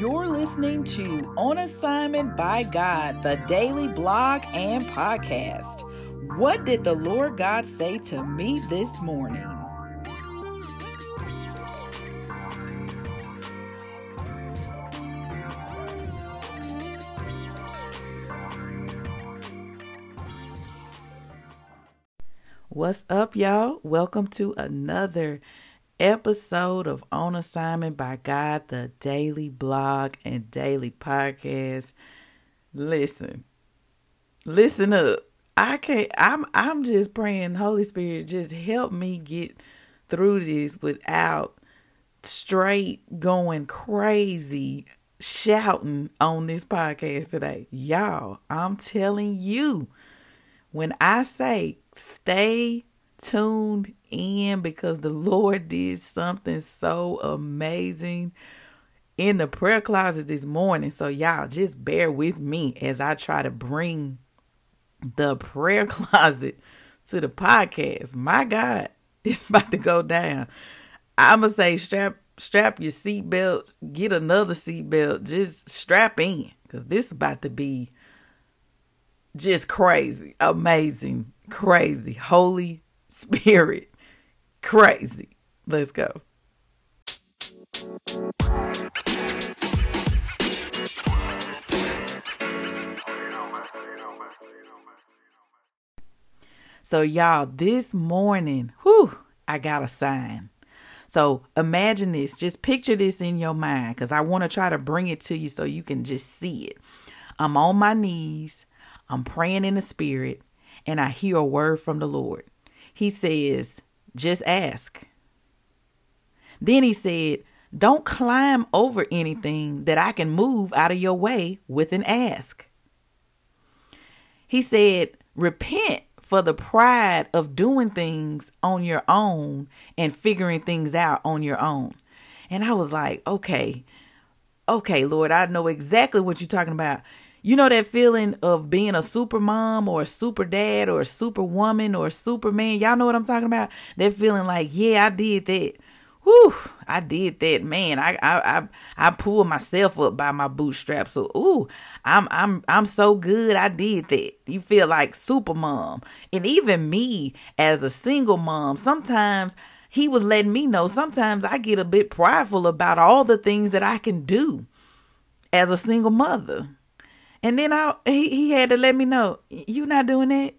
You're listening to On Assignment by God, the daily blog and podcast. What did the Lord God say to me this morning? What's up, y'all? Welcome to another episode of On Assignment by God, the daily blog and daily podcast. Listen, listen up. I can't. I'm. I'm just praying, Holy Spirit, just help me get through this without straight going crazy shouting on this podcast today. Y'all, I'm telling you, when I say stay tuned in because the Lord did something so amazing in the prayer closet this morning. So, y'all just bear with me as I try to bring the prayer closet to the podcast. My God, it's about to go down. I'm going to say strap strap your seatbelt, get another seatbelt, just strap in because this is about to be just crazy, amazing, crazy, Holy Spirit, crazy. Let's go. So, y'all, this morning, whew, I got a sign. So, imagine this. Just picture this in your mind because I want to try to bring it to you so you can just see it. I'm on my knees, I'm praying in the spirit, and I hear a word from the Lord. He says, just ask. Then he said, don't climb over anything that I can move out of your way with an ask. He said, repent for the pride of doing things on your own and figuring things out on your own. And I was like, okay, okay, Lord, I know exactly what you're talking about. You know that feeling of being a super mom or a super dad or a super woman or a superman? Y'all know what I'm talking about? That feeling like, yeah, I did that. Whew, I did that, man. I I I, I pulled myself up by my bootstraps. So, ooh, I'm I'm I'm so good. I did that. You feel like super mom, and even me as a single mom, sometimes he was letting me know. Sometimes I get a bit prideful about all the things that I can do as a single mother. And then I he, he had to let me know, you not doing that.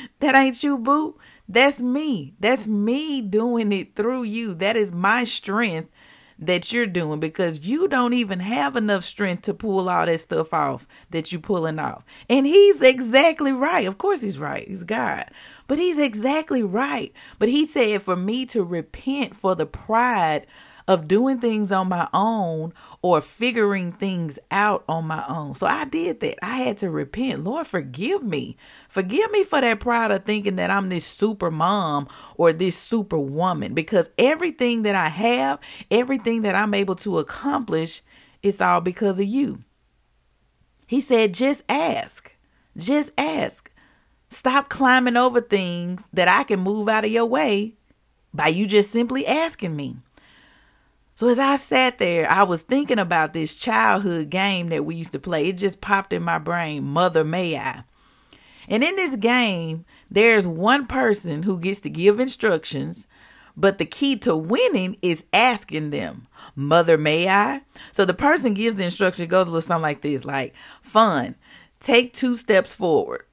that ain't you, boo. That's me. That's me doing it through you. That is my strength that you're doing because you don't even have enough strength to pull all that stuff off that you're pulling off. And he's exactly right. Of course, he's right. He's God. But he's exactly right. But he said for me to repent for the pride of doing things on my own or figuring things out on my own. So I did that. I had to repent. Lord, forgive me. Forgive me for that pride of thinking that I'm this super mom or this super woman because everything that I have, everything that I'm able to accomplish, it's all because of you. He said, just ask. Just ask. Stop climbing over things that I can move out of your way by you just simply asking me. So as I sat there, I was thinking about this childhood game that we used to play. It just popped in my brain, Mother May I. And in this game, there's one person who gets to give instructions, but the key to winning is asking them, Mother May I? So the person gives the instruction, goes a little something like this, like, Fon, take two steps forward.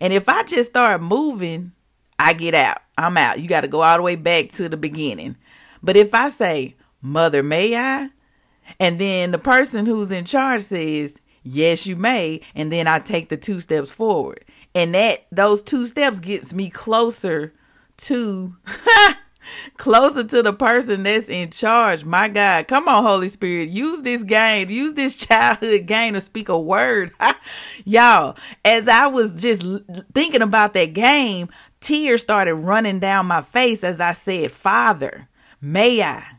And if I just start moving, I get out. I'm out. You got to go all the way back to the beginning. But if I say, Mother, may I? And then the person who's in charge says, Yes, you may. And then I take the two steps forward. And that those two steps gets me closer to closer to the person that's in charge. My God, come on, Holy Spirit, use this game, use this childhood game to speak a word. Y'all, as I was just thinking about that game, tears started running down my face as I said, Father, may I?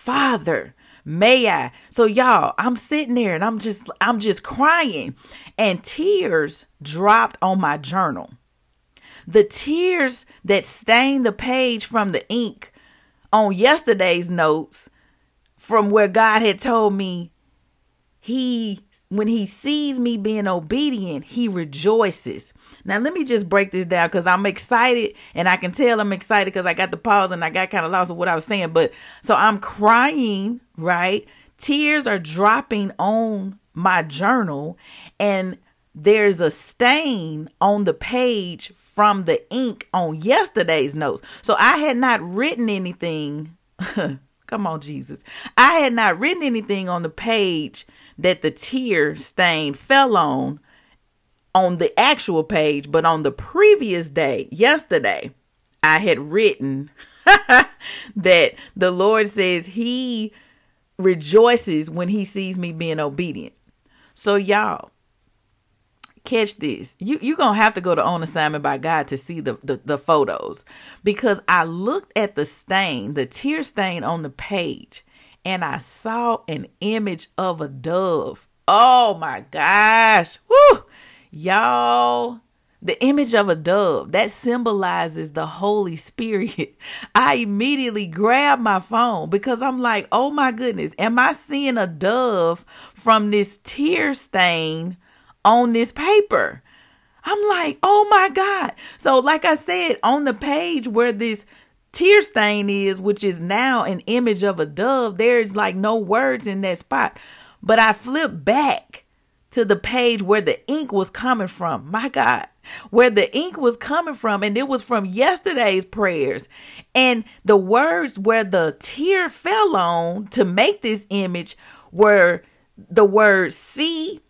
Father, may I? So y'all, I'm sitting there and I'm just I'm just crying and tears dropped on my journal. The tears that stained the page from the ink on yesterday's notes from where God had told me he when he sees me being obedient, he rejoices. Now, let me just break this down because I'm excited and I can tell I'm excited because I got the pause and I got kind of lost of what I was saying. But so I'm crying, right? Tears are dropping on my journal and there's a stain on the page from the ink on yesterday's notes. So I had not written anything. Come on, Jesus. I had not written anything on the page that the tear stain fell on on the actual page, but on the previous day, yesterday, I had written that the Lord says he rejoices when he sees me being obedient. So y'all, catch this. You you're gonna have to go to on assignment by God to see the, the, the photos. Because I looked at the stain, the tear stain on the page, and I saw an image of a dove. Oh my gosh. Woo! Y'all, the image of a dove that symbolizes the Holy Spirit. I immediately grabbed my phone because I'm like, oh my goodness, am I seeing a dove from this tear stain on this paper? I'm like, oh my God. So, like I said, on the page where this tear stain is, which is now an image of a dove, there's like no words in that spot. But I flipped back to the page where the ink was coming from. My God, where the ink was coming from, and it was from yesterday's prayers. And the words where the tear fell on to make this image were the words see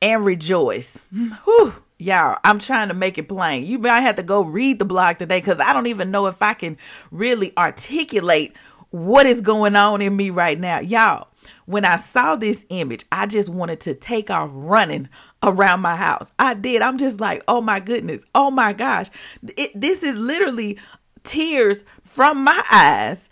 and rejoice. Whew. Y'all, I'm trying to make it plain. You might have to go read the blog today because I don't even know if I can really articulate what is going on in me right now. Y'all, when I saw this image, I just wanted to take off running around my house. I did. I'm just like, oh my goodness. Oh my gosh. It, this is literally tears from my eyes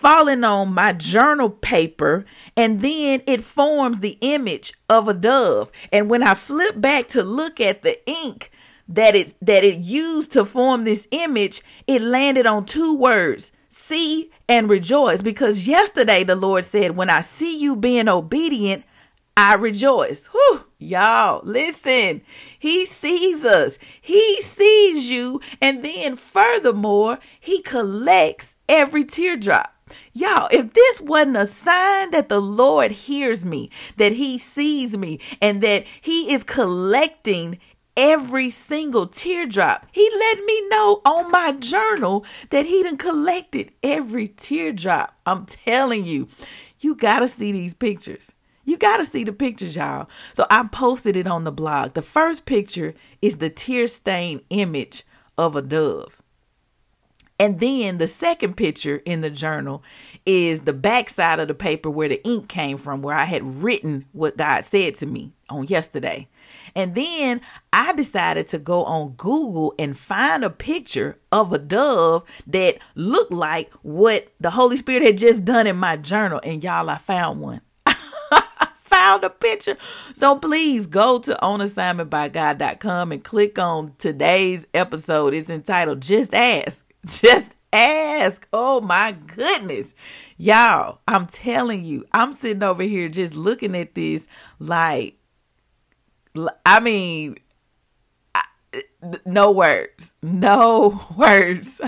falling on my journal paper and then it forms the image of a dove and when i flip back to look at the ink that it that it used to form this image it landed on two words see and rejoice because yesterday the Lord said, When I see you being obedient, I rejoice. Whew, y'all, listen. He sees us. He sees you. And then, furthermore, He collects every teardrop. Y'all, if this wasn't a sign that the Lord hears me, that He sees me, and that He is collecting every single teardrop. He let me know on my journal that he done collected every teardrop. I'm telling you, you gotta see these pictures. You got to see the pictures, y'all. So I posted it on the blog. The first picture is the tear stained image of a dove. And then the second picture in the journal is the back side of the paper where the ink came from, where I had written what God said to me on yesterday. And then I decided to go on Google and find a picture of a dove that looked like what the Holy Spirit had just done in my journal. And y'all, I found one. I found a picture. So please go to onassignmentbygod.com and click on today's episode. It's entitled Just Ask. Just ask. Oh my goodness. Y'all, I'm telling you, I'm sitting over here just looking at this like I mean, no words, no words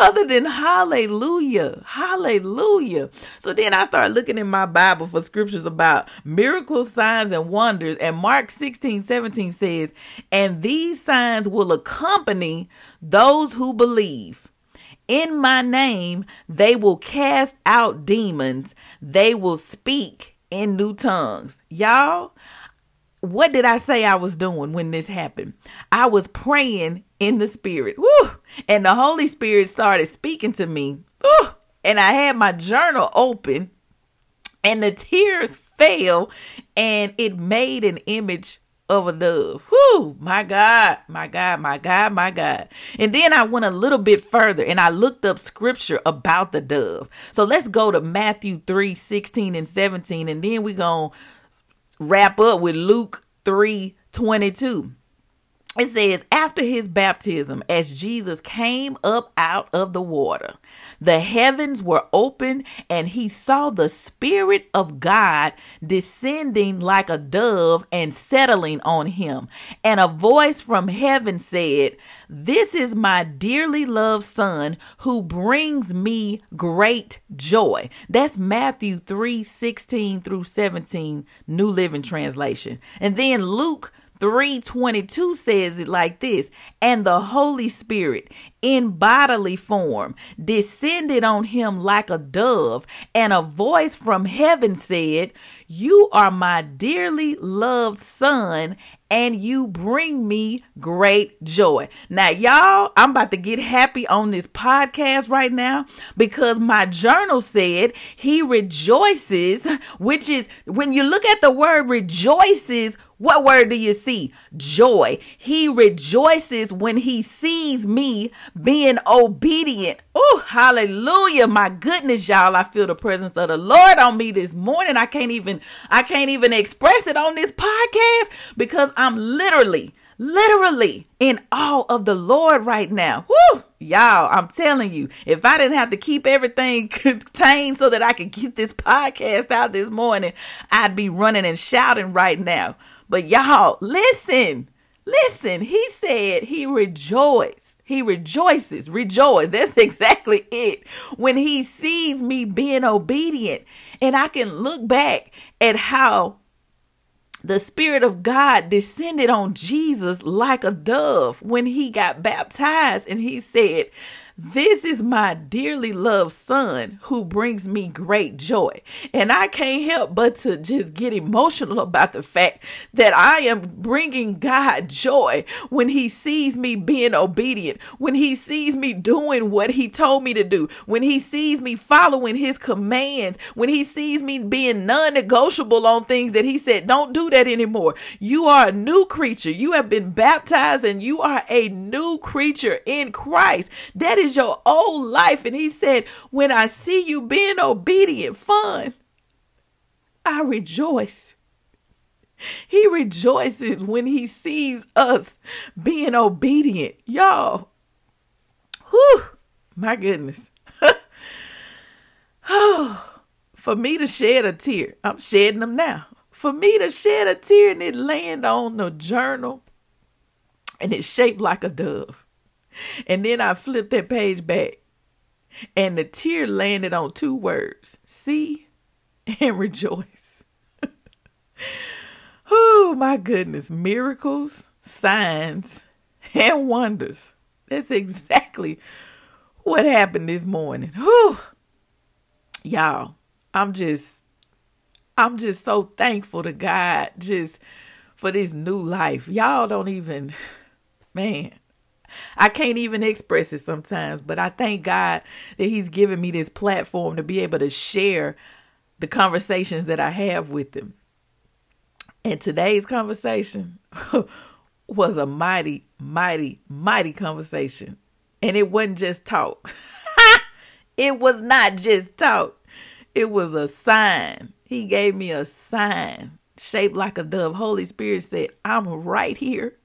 other than hallelujah, hallelujah. So then I started looking in my Bible for scriptures about miracles, signs, and wonders. And Mark 16, 17 says, And these signs will accompany those who believe. In my name, they will cast out demons, they will speak in new tongues. Y'all, what did I say I was doing when this happened? I was praying in the spirit. Woo! And the Holy Spirit started speaking to me. Woo! And I had my journal open and the tears fell and it made an image of a dove. Whoo, my God, my God, my God, my God. And then I went a little bit further and I looked up scripture about the dove. So let's go to Matthew 3 16 and 17, and then we're going to wrap up with Luke 3 22. it says, after his baptism, as Jesus came up out of the water, the heavens were open, and he saw the Spirit of God descending like a dove and settling on him. And a voice from heaven said, This is my dearly loved Son who brings me great joy. That's Matthew 3 16 through 17, New Living Translation. And then Luke 322 says it like this and the holy spirit in bodily form descended on him like a dove and a voice from heaven said you are my dearly loved son and you bring me great joy. Now, y'all, I'm about to get happy on this podcast right now because my journal said he rejoices, which is when you look at the word rejoices, what word do you see? Joy. He rejoices when he sees me being obedient. Oh, hallelujah. My goodness, y'all. I feel the presence of the Lord on me this morning. I can't even, I can't even express it on this podcast because I'm literally, literally in awe of the Lord right now. Woo! Y'all, I'm telling you, if I didn't have to keep everything contained so that I could get this podcast out this morning, I'd be running and shouting right now. But y'all, listen, listen. He said he rejoiced. He rejoices, rejoice. That's exactly it. When he sees me being obedient, and I can look back at how the Spirit of God descended on Jesus like a dove when he got baptized, and he said, this is my dearly loved son who brings me great joy. And I can't help but to just get emotional about the fact that I am bringing God joy when he sees me being obedient, when he sees me doing what he told me to do, when he sees me following his commands, when he sees me being non negotiable on things that he said, don't do that anymore. You are a new creature. You have been baptized and you are a new creature in Christ. That is is your old life. And he said, When I see you being obedient, Fon, I rejoice. He rejoices when he sees us being obedient. Y'all, whew, my goodness. oh, for me to shed a tear, I'm shedding them now. For me to shed a tear and it land on the journal and it's shaped like a dove. And then I flipped that page back, and the tear landed on two words see and rejoice. oh, my goodness. Miracles, signs, and wonders. That's exactly what happened this morning. Whew. Y'all, I'm just I'm just so thankful to God just for this new life. Y'all don't even man, I can't even express it sometimes, but I thank God that He's given me this platform to be able to share the conversations that I have with Him. And today's conversation was a mighty, mighty, mighty conversation. And it wasn't just talk. it was not just talk. It was a sign. He gave me a sign shaped like a dove. Holy Spirit said, I'm right here.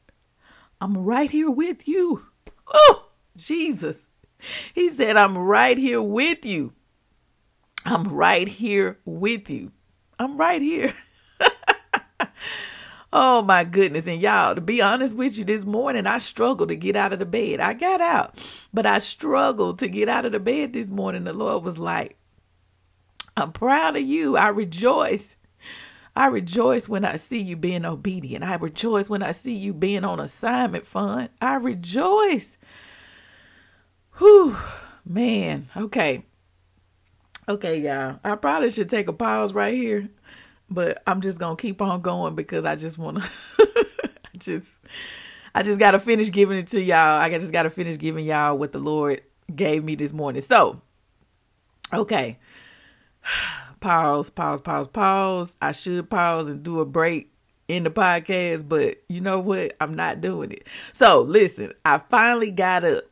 I'm right here with you. Oh, Jesus. He said, I'm right here with you. I'm right here with you. I'm right here. oh my goodness. And y'all, to be honest with you, this morning I struggled to get out of the bed. I got out, but I struggled to get out of the bed this morning. The Lord was like, I'm proud of you. I rejoice I rejoice when I see you being obedient. I rejoice when I see you being on assignment, Fon. I rejoice. Whew, man. Okay. Okay, y'all. I probably should take a pause right here, but I'm just gonna keep on going because I just wanna I just I just gotta finish giving it to y'all. I just gotta finish giving y'all what the Lord gave me this morning. So, okay pause, pause, pause, pause. I should pause and do a break in the podcast, but you know what? I'm not doing it. So listen, I finally got up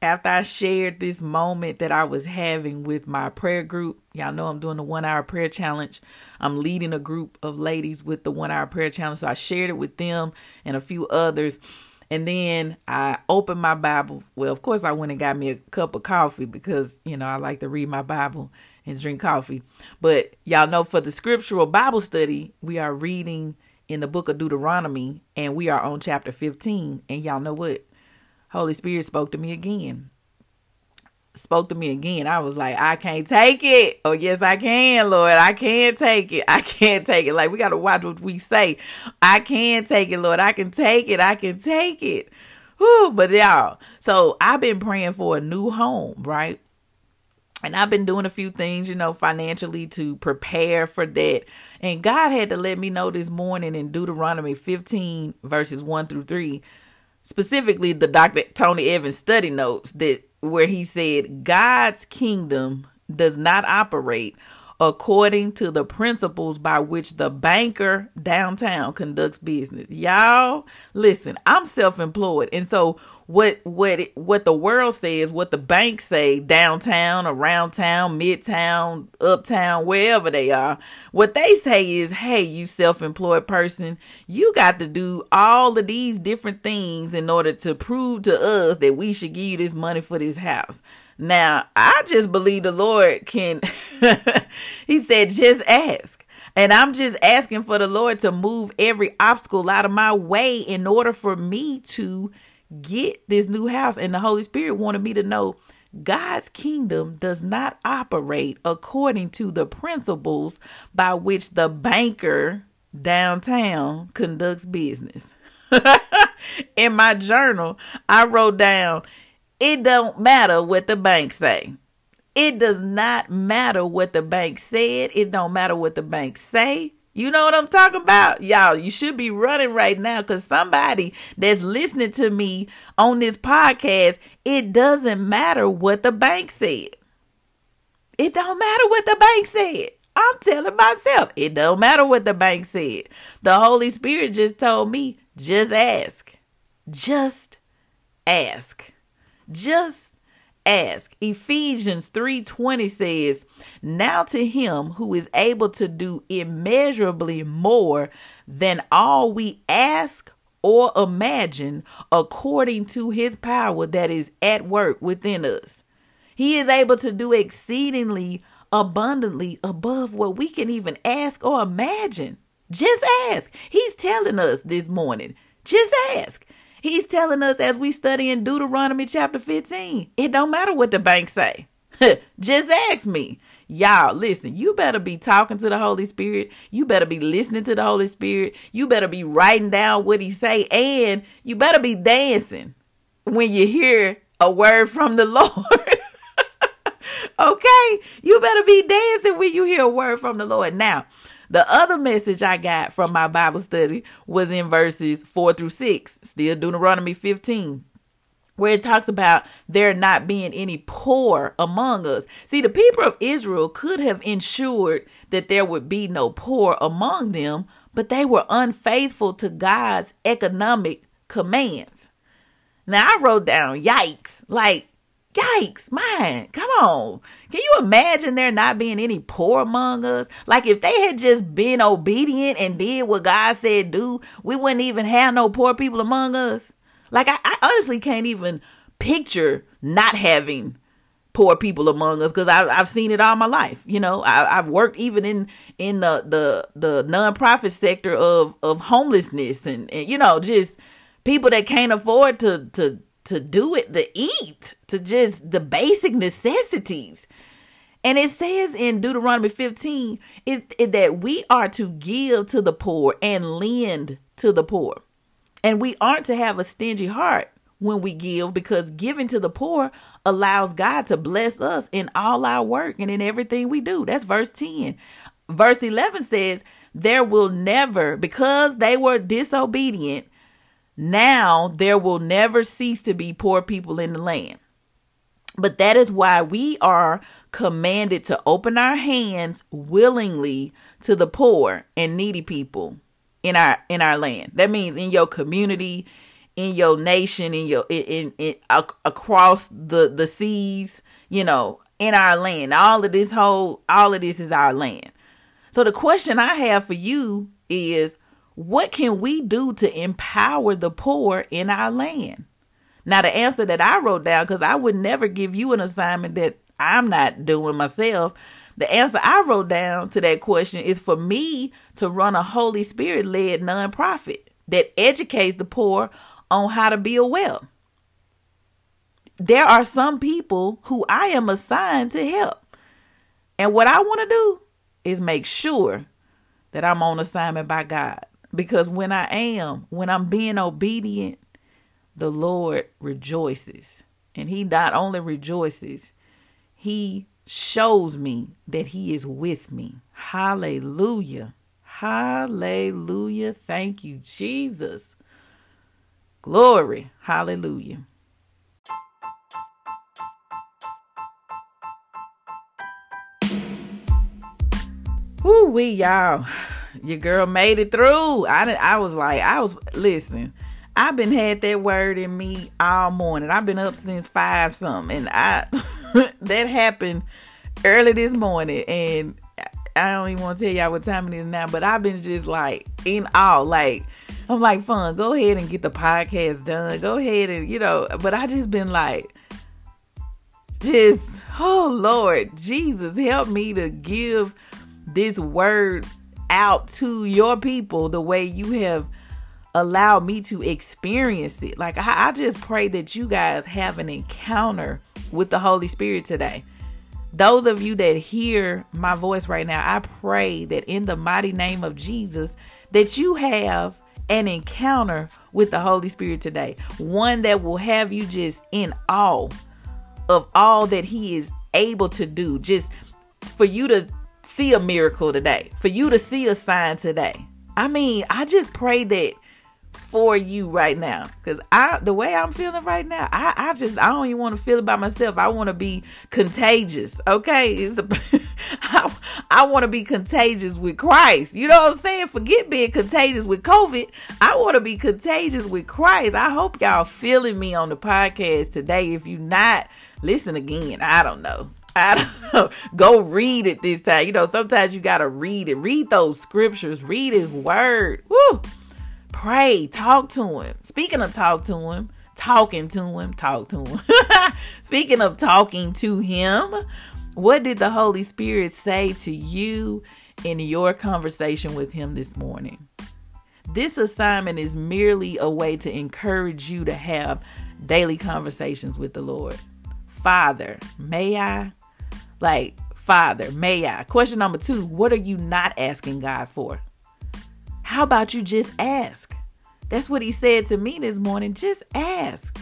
after I shared this moment that I was having with my prayer group. Y'all know I'm doing the one hour prayer challenge. I'm leading a group of ladies with the one hour prayer challenge. So I shared it with them and a few others. And then I opened my Bible. Well, of course, I went and got me a cup of coffee because, you know, I like to read my Bible and drink coffee. But y'all know for the scriptural Bible study, we are reading in the book of Deuteronomy and we are on chapter 15. And y'all know what? Holy Spirit spoke to me again spoke to me again. I was like, I can't take it. Oh, yes, I can, Lord. I can't take it. I can't take it. Like, we got to watch what we say. I can take it, Lord. I can take it. I can take it. Whew, but y'all, so I've been praying for a new home, right? And I've been doing a few things, you know, financially to prepare for that. And God had to let me know this morning in Deuteronomy 15, verses 1 through 3, specifically the Dr. Tony Evans study notes that where he said God's kingdom does not operate according to the principles by which the banker downtown conducts business. Y'all, listen, I'm self-employed and so what what what the world says, what the banks say downtown, around town, midtown, uptown, wherever they are, what they say is, "Hey, you self-employed person, you got to do all of these different things in order to prove to us that we should give you this money for this house." Now, I just believe the Lord can He said, "Just ask." And I'm just asking for the Lord to move every obstacle out of my way in order for me to get this new house. And the Holy Spirit wanted me to know God's kingdom does not operate according to the principles by which the banker downtown conducts business. In my journal, I wrote down, it don't matter what the bank say. It does not matter what the bank said. It don't matter what the bank say. You know what I'm talking about? Y'all, you should be running right now because somebody that's listening to me on this podcast, it doesn't matter what the bank said. It don't matter what the bank said. I'm telling myself, it don't matter what the bank said. The Holy Spirit just told me, just ask. Just ask. Just ask. Ephesians 3:20 says, "Now to him who is able to do immeasurably more than all we ask or imagine according to his power that is at work within us." He is able to do exceedingly abundantly above what we can even ask or imagine. Just ask. He's telling us this morning. Just ask. He's telling us as we study in Deuteronomy chapter 15, it don't matter what the bank say. Just ask me. Y'all, listen, you better be talking to the Holy Spirit. You better be listening to the Holy Spirit. You better be writing down what he say and you better be dancing when you hear a word from the Lord. okay? You better be dancing when you hear a word from the Lord. Now, the other message I got from my Bible study was in verses 4 through 6, still Deuteronomy 15 where it talks about there not being any poor among us. See, the people of Israel could have ensured that there would be no poor among them, but they were unfaithful to God's economic commands. Now, I wrote down, yikes, like Yikes, man, come on. Can you imagine there not being any poor among us? Like if they had just been obedient and did what God said do, we wouldn't even have no poor people among us. Like I, I honestly can't even picture not having poor people among us because I've seen it all my life. You know, I, have worked even in in the the the nonprofit sector of of homelessness and, and you know just people that can't afford to to to do it to eat to just the basic necessities. And it says in deuteronomy 15 it, it, that we are to give to the poor and lend to the poor. And we aren't to have a stingy heart when we give because giving to the poor allows god to bless us in all our work and in everything we do. That's verse 10 verse 11 says there will never because they were disobedient now there will never cease to be poor people in the land. But that is why we are commanded to open our hands willingly to the poor and needy people in our in our land. That means in your community, in your nation, in your in, in, in across the the seas, you know, in our land. All of this whole all of this is our land. So the question I have for you is what can we do to empower the poor in our land? Now, the answer that I wrote down, because I would never give you an assignment that I'm not doing myself. The answer I wrote down to that question is for me to run a Holy Spirit led nonprofit that educates the poor on how to build wealth. There are some people who I am assigned to help. And what I want to do is make sure that I'm on assignment by God. Because when I am, when I'm being obedient, the Lord rejoices. And He not only rejoices, He shows me that He is with me. Hallelujah. Hallelujah. Thank you, Jesus. Glory. Hallelujah. Whoo we y'all. Your girl made it through. I I was like, I was listen. I've been had that word in me all morning. I've been up since five something, and I that happened early this morning, and I don't even want to tell y'all what time it is now. But I've been just like in awe, like I'm like, Fon. Go ahead and get the podcast done. Go ahead and you know. But I just been like, just oh Lord Jesus, help me to give this word out to your people the way you have allowed me to experience it. Like, I, I, just pray that you guys have an encounter with the Holy Spirit today. Those of you that hear my voice right now, I pray that in the mighty name of Jesus, that you have an encounter with the Holy Spirit today. One that will have you just in awe of all that He is able to do. Just for you to see a miracle today, for you to see a sign today. I mean, I just pray that for you right now because i the way i'm feeling right now i i just i don't even want to feel it by myself. I want to be contagious okay? It's a, I, I want to be contagious with christ. You know what i'm saying? Forget being contagious with covid. I want to be contagious with christ. I hope y'all feeling me on the podcast today. If you not listen again. I don't know I don't know. Go read it this time. You know, sometimes you gotta read it. Read those scriptures. Read his word. Woo! Pray. Talk to him. Speaking of talk to him, talking to him, talk to him. Speaking of talking to him, what did the Holy Spirit say to you in your conversation with him this morning? This assignment is merely a way to encourage you to have daily conversations with the Lord. Father, may I like, Father, may I? Question number two What are you not asking God for? How about you just ask? That's what he said to me this morning. Just ask.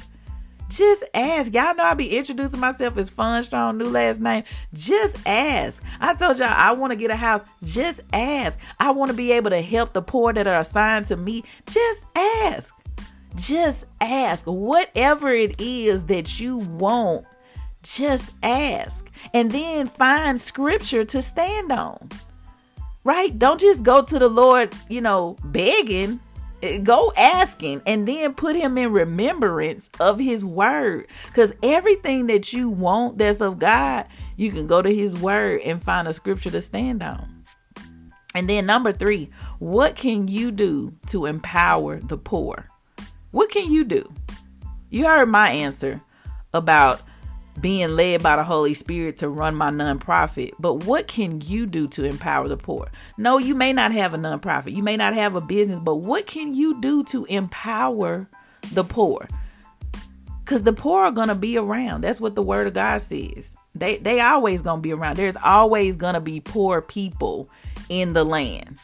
Just ask. Y'all know I be introducing myself as Fon Strong, new last name. Just ask. I told y'all I want to get a house. Just ask. I want to be able to help the poor that are assigned to me. Just ask. Just ask. Whatever it is that you want, just ask and then find scripture to stand on. Right? Don't just go to the Lord, you know, begging. Eh, go asking and then put him in remembrance of his word. Because everything that you want that's of God, you can go to his word and find a scripture to stand on. And then number three, what can you do to empower the poor? What can you do? You heard my answer about being led by the Holy Spirit to run my nonprofit. But what can you do to empower the poor? No, you may not have a nonprofit, you may not have a business, but what can you do to empower the poor? Because the poor are going to be around. That's what the Word of God says. They they always going to be around. There's always going to be poor people in the land.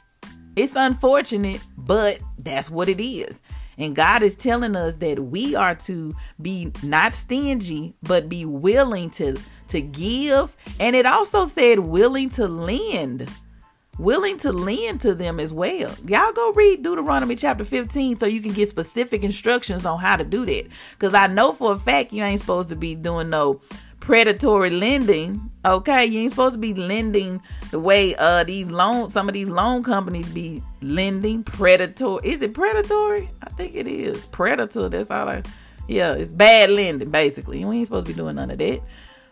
It's unfortunate, but that's what it is. And God is telling us that we are to be not stingy, but be willing to to give. And it also said willing to lend. Willing to lend to them as well. Y'all go read Deuteronomy chapter 15 so you can get specific instructions on how to do that. Because I know for a fact you ain't supposed to be doing no predatory lending. Okay, you ain't supposed to be lending the way uh these loan some of these loan companies be lending predatory. Is it predatory? I think it is predator. That's all I. Yeah, it's bad lending basically. We ain't supposed to be doing none of that.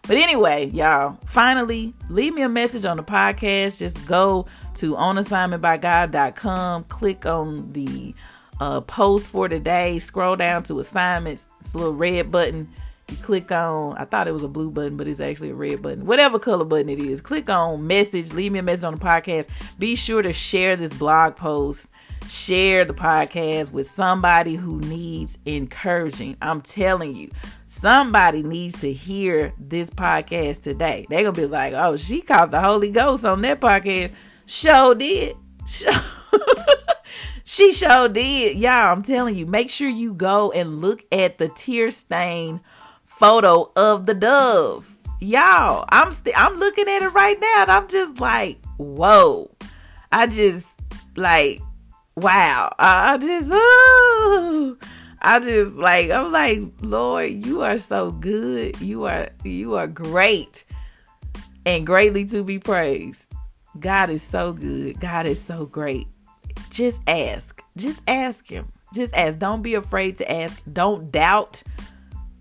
But anyway, y'all, finally, leave me a message on the podcast. Just go to onassignmentbygod.com, click on the uh, post for today, scroll down to assignments. It's a little red button. Click on, I thought it was a blue button, but it's actually a red button. Whatever color button it is, click on message, leave me a message on the podcast. Be sure to share this blog post share the podcast with somebody who needs encouraging. I'm telling you, somebody needs to hear this podcast today. They're to be like, oh, she caught the Holy Ghost on that podcast. Show did. Show. she sure did. Y'all, I'm telling you, make sure you go and look at the tear stain photo of the dove. Y'all, I'm st- I'm looking at it right now and I'm just like, whoa. I just like wow. I just, I just like, I'm like, Lord, you are so good. You are, you are great and greatly to be praised. God is so good. God is so great. Just ask. Just ask Him. Just ask. Don't be afraid to ask. Don't doubt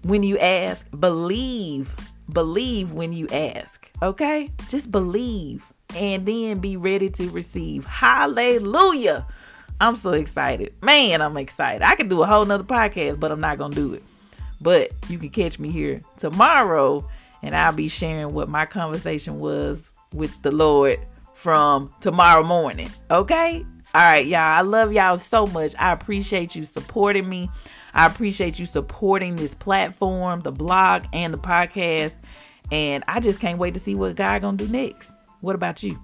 when you ask. Believe. Believe when you ask. Okay? Just believe and then be ready to receive. Hallelujah. I'm so excited. Man, I'm excited. I could do a whole nother podcast, but I'm not going to do it. But you can catch me here tomorrow, and I'll be sharing what my conversation was with the Lord from tomorrow morning. Okay? All right, y'all. I love y'all so much. I appreciate you supporting me. I appreciate you supporting this platform, the blog, and the podcast. And I just can't wait to see what God gonna do next. What about you?